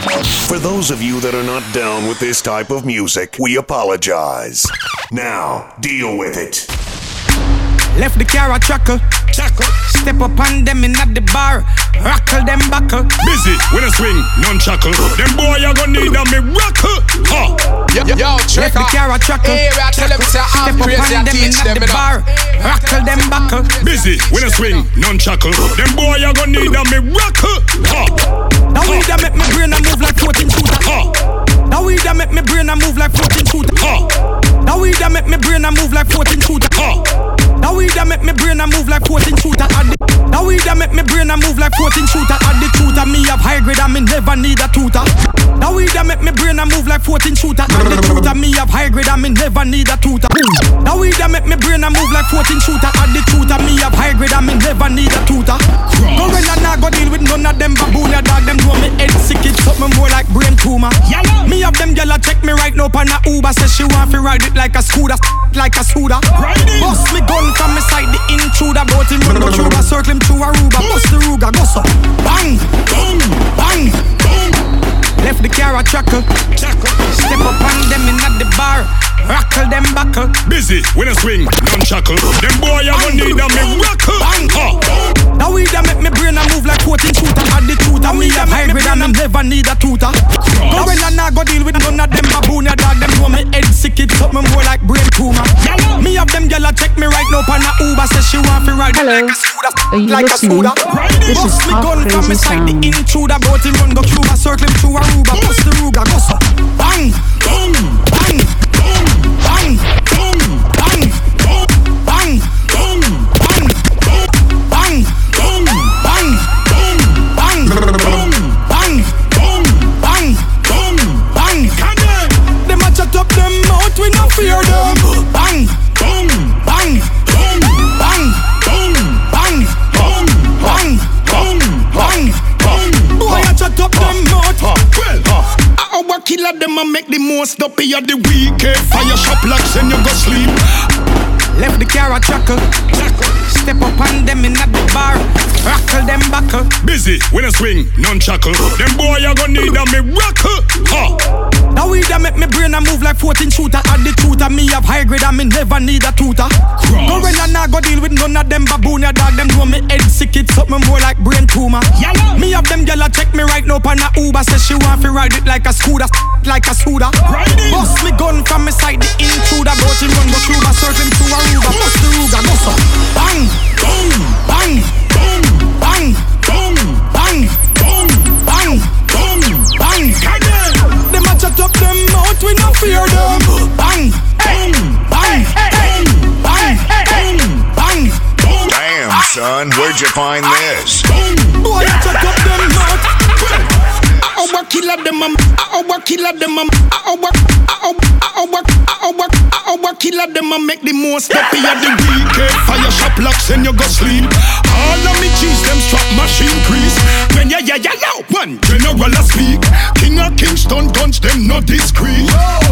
For those of you that are not down with this type of music, we apologize. Now, deal with it. Left the car a chuckle. Chuckle. Step up on them in at the bar. Rockle them buckle. Busy when I swing, non chuckle. Them boy you gonna need a miracle. Ha. Yo, yo, yo Left the car a chuckle. Hey, I tell them say Step up crazy. I on them in at them. the you know. bar. Rockle them buckle. Busy when I swing, non chuckle. Them boy you gonna need a miracle. Ha. That weed that make me brain a move like 14 shooter. Ha. That weed that make me brain a move like 14 shooter. Ha. That weed that make me brain a move like 14 shooter. Ha. That weed that make me brain a move like 14 shooter. Add the- That weed that make me brain a move like 14 shooter. Add the tutor, me have high grade and me never need a tutor. That weed that make me brain a move like 14 shooter. Add the tutor, me have high grade and me never need a tutor. That weed that make me brain a move like 14 shooter. Add the tutor, me have high grade and me never need a tutor. Go when I nah go deal with none of them baboon dog. Them do me head sick, it something more like brain tumor. Me have them gyal check me right now on a Uber. Say she want to ride it like a scooter, like a scooter. Bust me gun from me side, the intruder. Bout him run go through the circle him through Aruba. Bust the Ruger, go so bang, bang, bang. Bang. Left the car a chuckle. Step up on them in at the bar. Rockle them buckle. Busy when I swing, non chuckle. Them boy you gonna need a miracle. Ha. Baba says she want to ride Hello. like a scooter. Are you like listening? a scooter. Ride this is me gun come inside the intruder. Brought him run go Cuba, circle him to Aruba. Bust the Ruger, go so. Bang, boom. A make the most up of the weekend. Fire shop like send you go sleep. Left the car a chuckle. Step up on them in at the bar. Rockle them buckle. Busy when I swing, non chuckle. Them boy you gonna need a miracle. Ha. That weed that make me brain a move like 14 shooter. Add the tutor, me have high grade and me never need a tutor. Go when I go deal with none of them baboon ya dog. Them know me head sick, it something more like brain tumor. Me have them gyal check me right now on a Uber. Say she want to ride it like a scooter, like a scooter. Bust me gun from me side, the intruder. You find this? Boy, a chat up them them a, our killer them a, our, our, our, our, our killer them a make the most up of the weekend. Fire shop locks and you go sleep. All of me cheese them strap machine crease. When ya ya ya loud one general a speak. King of Kingston guns them no discreet.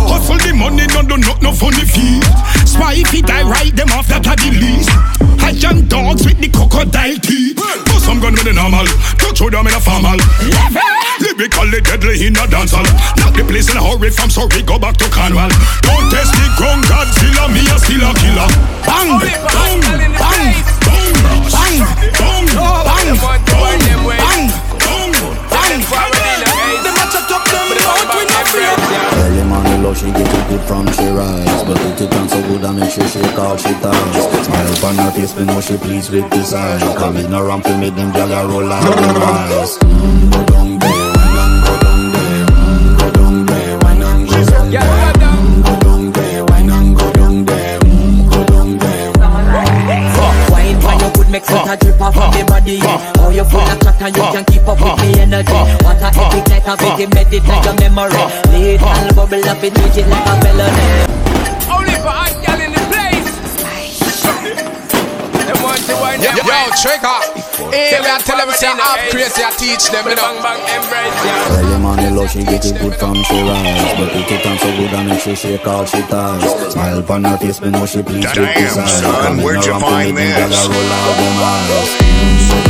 Hustle the money no do not no funny feet. Spy if it I ride them off that a the least. Young dogs with the crocodile teeth. But some gun with the normal. Touch with them in a formal. Lyrically deadly in a dancehall. Knock the place in a hurry from sorry, go back to Cornwall. Don't test the ground, Godzilla, me a still a killer. Bang, bang, bang, she get it good from she rise. But it it on so good I make she call she ties Smile upon her face, me know she pleased with this eye Come in around to make them gyal roll out them eyes. Mm, a epic like a video medit like a memory Little bubble up it treat it like a melody Only for hot girl in the place. Them want to wine Yo, them yo, way. trigger. Hey, we are tell them say I'm crazy, I teach them, you Bang know. bang embrace ya. Early morning love, she get it good from she rise But it it on so good I make sure she call she ties Smile upon her face, me know she pleased with this Damn, son, Come where'd you find make them gyal this? roll out them eyes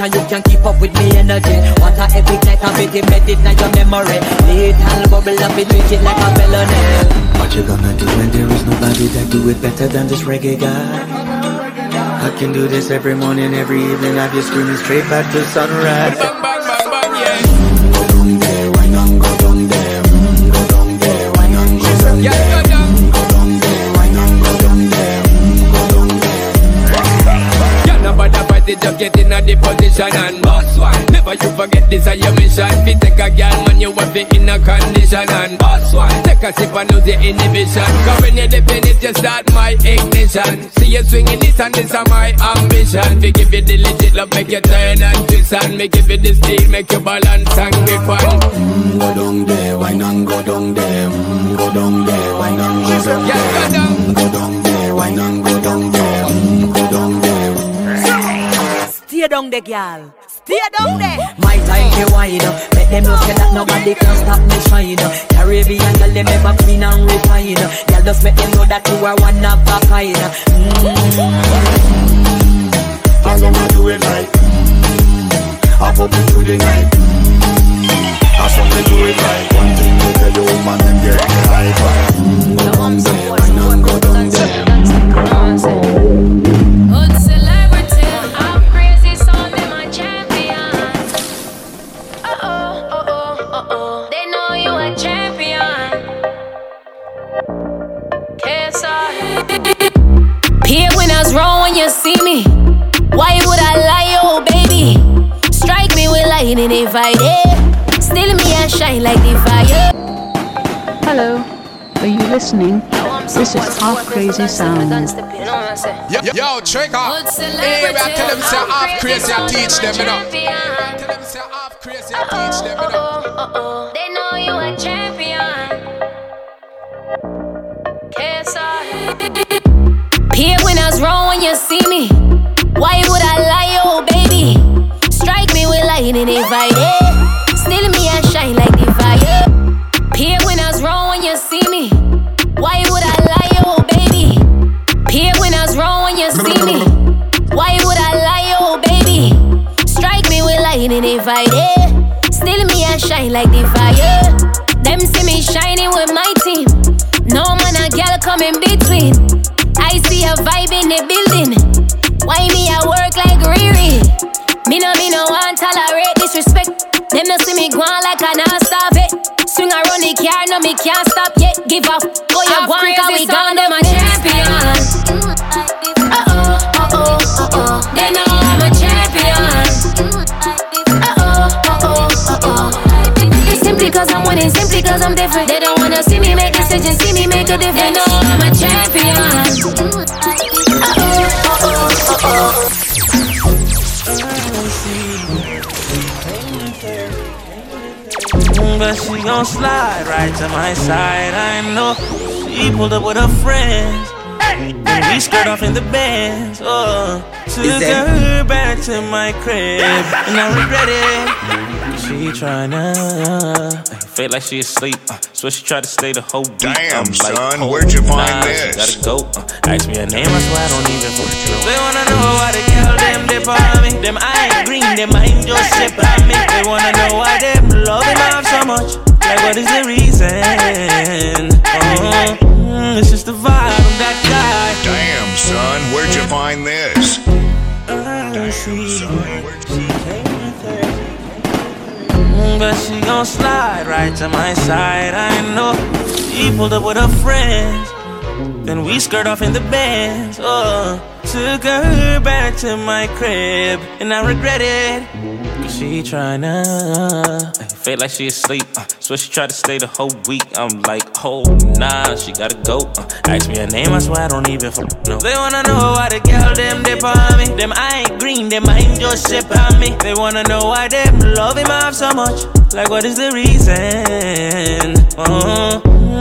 and you can keep up with me energy. What a epic like a bit embedded in your memory. Lethal bubble up it, treat it like a felony. What you gonna do when there is nobody that do it better than this reggae guy? I can do this every morning, every evening. Have you screaming straight back to sunrise. Bang, bang, bang, bang, yeah. Go down there, why not go down there? Mm, Go down there, why not go down Yeah, there? go down. Mm, Go down there, why not go down there? Mm, Go down there. Yeah, nobody fight it, just get in a the position and boss one. Never you forget this is your mission. Fi take a girl, man, you have it in a condition and boss one. Take a sip and lose the inhibition. Cause when you dip in it, you start my ignition. See you swinging it and this is my ambition. Fi give you the legit love, make you turn and twist and make you the steel, make you balance and grip on. Mm, Go down there, why not go down there? Mm, Go down there, why not go down there? Mm, Go down there, why not go down there? Down there, girl. Stay down there. My time to wine up. Make them know that nobody can stop me shine. Caribbean girl, them ever clean and refine up. Girl, just make them know that you are one of a kind. All listening? This is Half Crazy Sound. Yo, yo trigger. Hey, I tell them say half crazy, I teach them, you know. Tell them say half crazy, I teach them, you know. They know you a champion. KSI. Peer when I was wrong when you see me. Why would I lie, oh baby? Strike me with lightning if I did. Still me I shine like the see me. Why would I lie, oh baby? Strike me with lightning if I did. Still me I shine like the fire. Them see me shining with my team. No man a girl come in between. I see a vibe in the building. Why me I work like Riri? Me no me no want tolerate disrespect. Them no see me go on like I not stop it. Swing around the car, no me can't stop yet. Give up, go you Half want, cause we gone, winning, simply cause I'm different. They don't wanna see me make decisions, see me make a difference. They know I'm a champion. Uh oh, uh oh, uh oh. But she gon' slide right to my side. I know she pulled up with her friends. And we skirt off in the bands. Oh, took her back to my crib, and I regret it. She tryna feel like she asleep, uh, so she tried to stay the whole week. Damn, I'm like, son, oh, where'd you find nah, this? She gotta go. Uh, ask me her name, I swear I don't even for They wanna know why the girl them dip on me. Them eye green, them mind just sip on me. They wanna know why them love him off so much. Like what is the reason? Oh, mm, it's just the vibe son, where'd you find this? I. Son, where'd. Mm, But she gon' slide right to my side. I know she pulled up with her friends. Then we skirt off in the bands. Oh, took her back to my crib, and I regret it. Cause she tryna uh, feel like she asleep. Uh, so she tried to stay the whole week. I'm like, oh nah, she gotta go. Uh, ask me her name, I swear I don't even know. They wanna know why the girl them dip on me. Them I ain't green, them mind just sip on me. They wanna know why them love him off so much. Like what is the reason? Oh,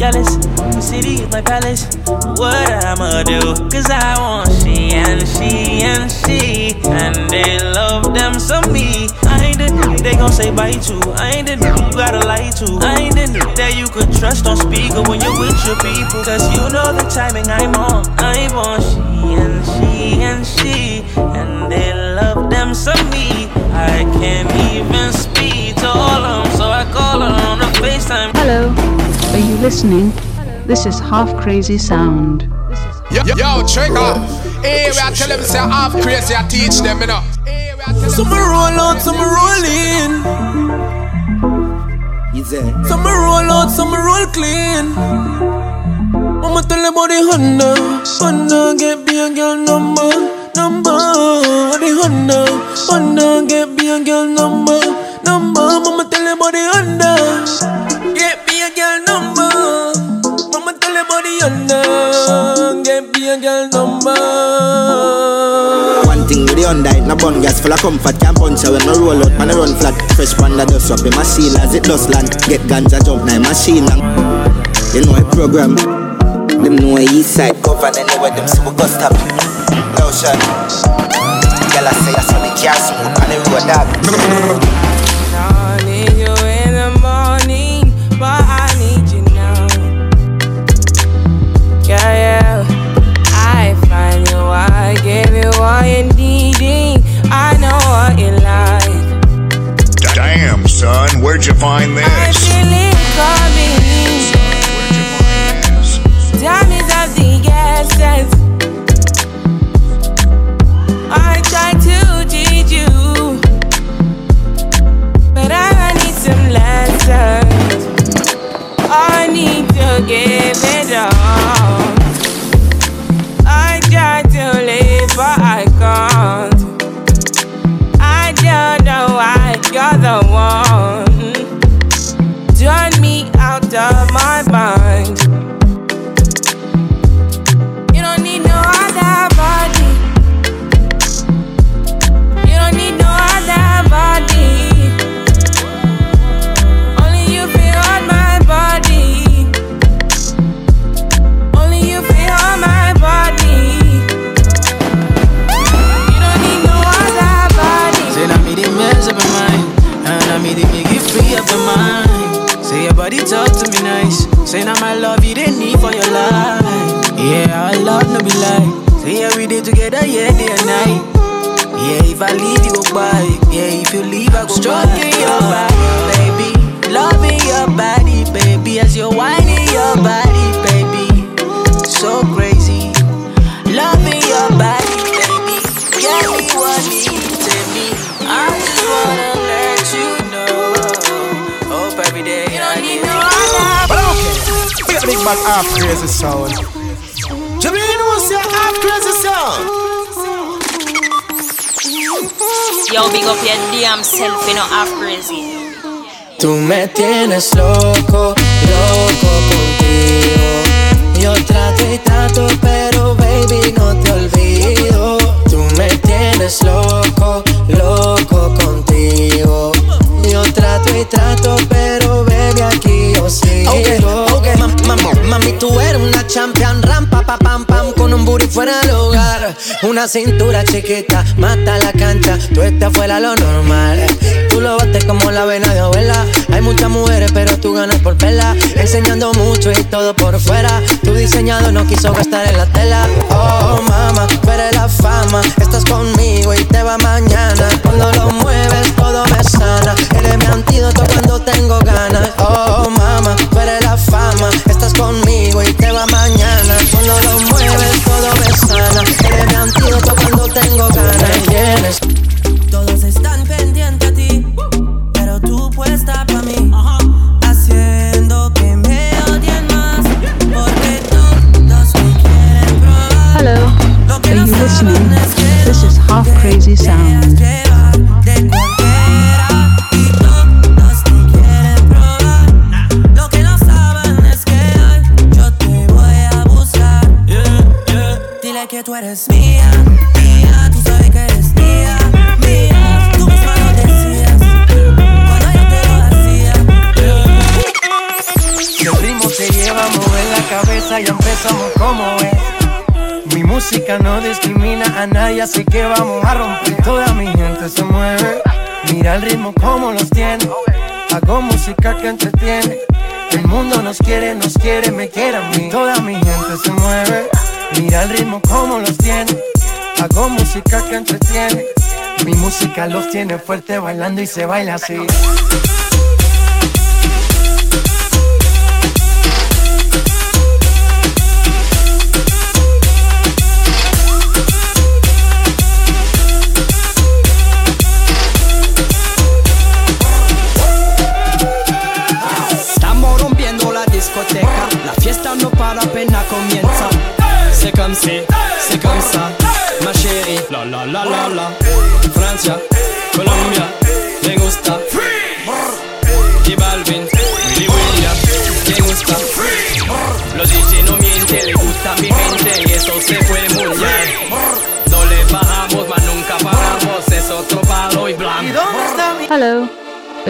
jealous. The city is my palace. What I'ma do? Cause I want she and she and she. And they love them some me. I ain't the nigga they gon' say bye to. I ain't the nigga you gotta lie to. I ain't the nigga that you could trust on speaker when you're with your people. Cause you know the timing I'm on. I want she and she and she. And they love them some me. I can't even speak to all of them, so I call her on the FaceTime. Hello, you listening? This is Half Crazy Sound. Yo, yo, trigger. Hey, we are tell them say half crazy, I teach them, you know. Some roll out, some roll in. Some roll out, some roll clean. Mama tell them about the Honda, Honda get me a girl number, number. The Honda, Honda get me a girl number, number. Mama tell them about the Honda, get me a girl number. Mama tell about the Honda, get me a girl number. One thing with the Hyundai, no bun gas full of comfort. Can't punch her when no roll out, man I run flat. Fresh panda dust up in my seal as it does land. Get ganja jump now machine long You know a program. Them know a east side cover anywhere them we go stop. Lotion Girl I say I saw the car so on the road dog where'd you find I this? feel it coming. Time is of the essence. I try to teach you, but I need some lessons. I need to give it all. Free up your mind. Say your body talk to me nice. Say now my love you didn't need for your life. Yeah, our love no be lie. Say yeah we did together, yeah day and night. Yeah, if I leave you goodbye. Yeah, if you leave I go Stroking your body, baby. Loving your body, big bad half crazy sound. Jamie was your half crazy sound. Yo, big up your damn self, you know, half crazy. Tú me tienes loco, loco contigo. Yo trato y trato, pero baby no te olvido. Tú me tienes loco, loco contigo. Yo trato y trato, pero baby aquí yo sigo. Ok, mam- mam- Mami, tú eres una champion rampa, pa, pam, pam, con un booty fuera del hogar. Una cintura chiquita, mata la cancha, tú estás fuera lo normal. Tú lo bates como la vena de abuela. Hay muchas mujeres, pero tú ganas por vela. Enseñando mucho y todo por fuera. Tu diseñado no quiso gastar en la tela. Oh, mama, eres la fama. Estás conmigo que tú eres mía, mía, tú sabes que eres mía, mía. Tú misma lo decías cuando yo te lo hacía. El ritmo te lleva a mover la cabeza y empezamos como es. Mi música no discrimina a nadie, así que vamos a romper. Toda mi gente se mueve. Mira el ritmo como los tiene. Hago música que entretiene. El mundo nos quiere, nos quiere, me quiere a mí. Toda mi gente se mueve mira el ritmo como los tiene. Hago música que entretiene. Mi música los tiene fuerte bailando y se baila así.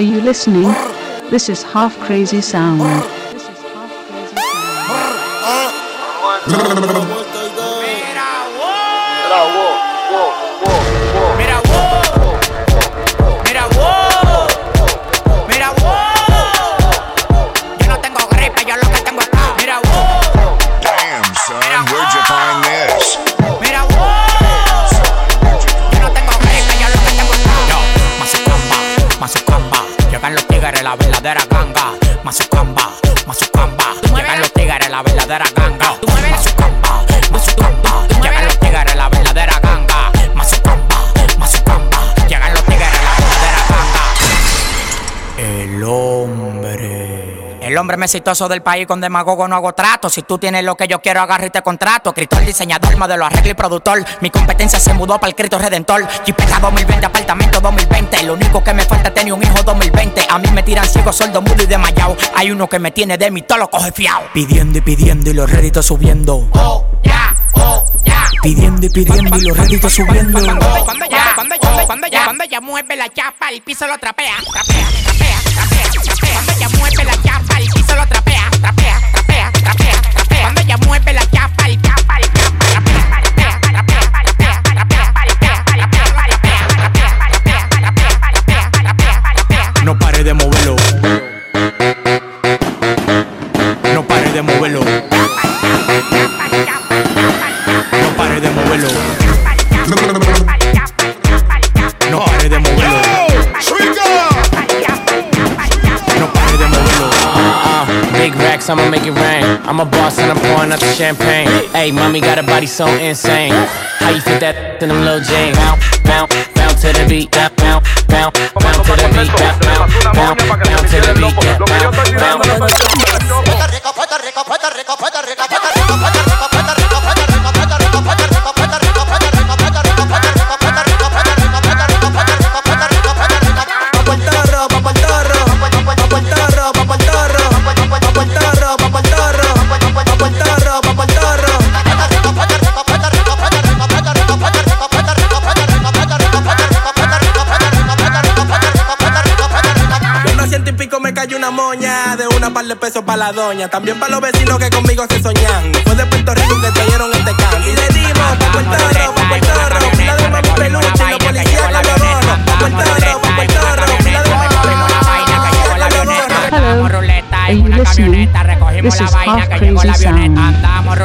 Are you listening? This is Half Crazy Sound. El hombre. El hombre más exitoso del país con demagogo no hago trato. Si tú tienes lo que yo quiero, agarra y te contrato. Escritor, diseñador, modelo, arreglo y productor. Mi competencia se mudó para el Cristo Redentor. Jipeta 2020, apartamento 2020. Lo único que me falta es tener un hijo 2020. A mí me tiran ciego, sordo, mudo y desmayado. Hay uno que me tiene de mí, todo lo coge fiao. Pidiendo y pidiendo y los réditos subiendo. Oh, ya, oh, ya. Pidiendo y pidiendo y los réditos subiendo. Cuando ya, cuando ya, cuando ya, cuando ya mueve la chapa, el piso lo trapea, trapea, trapea, mueve la chapa, el piso lo trapea, trapea, trapea, trapea, trapea. Cuando ya mueve la chapa, el chapa, champagne. Hey, mommy got a body so insane. How you fit that in them little jeans? Bounce, bounce, bounce to the beat. Bounce, bounce, bounce, bounce to the beat. Bounce, bounce, bounce, bounce to the beat. Yeah, bounce, bounce. Una pesos para la doña. También para los vecinos que conmigo se soñan. De Puerto Rico que este. Y le dimos pa' Puerto Rico, Puerto Rico. De y Hello, are you listening? This is Half Crazy Sound. Andamos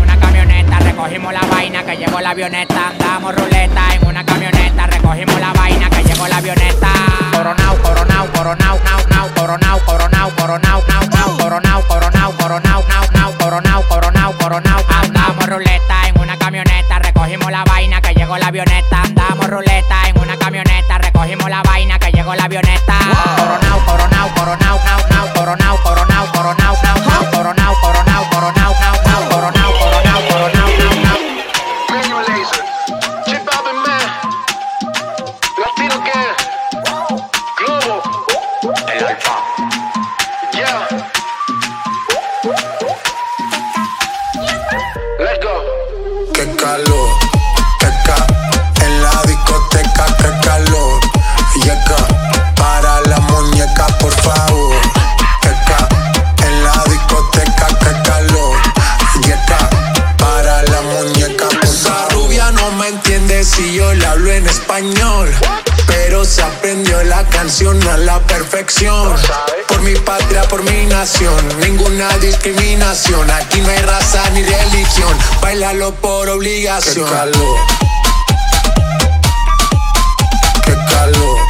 una camioneta, recogimos la vaina que llegó la avioneta. Ruleta una camioneta, recogimos la vaina que llegó la avioneta. Coronao, coronao, coronao, nao, nao, coronao, coronao, coronao, nao, nao, coronao, coronao, coronao, nao, nao, coronao, coronao, coronao. Andamos ruleta en una camioneta, recogimos la vaina que llegó la avioneta. Andamos ruleta en una camioneta, recogimos la vaina que llegó la avioneta. Coronao, coronao, coronao, nao, calor, ninguna discriminación. Aquí no hay raza ni religión, bailalo por obligación. Qué calor. Qué calor.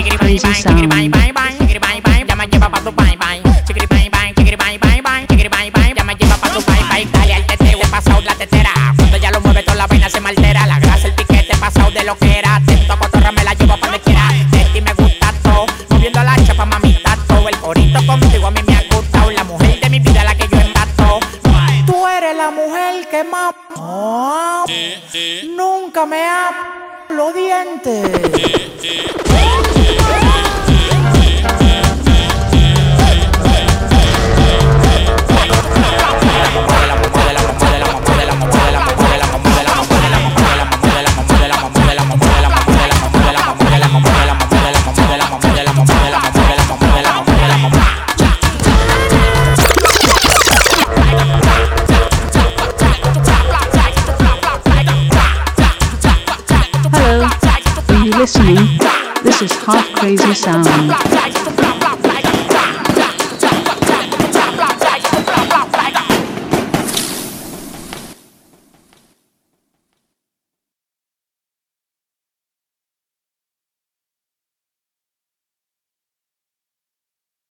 这个地方一可以欣赏你。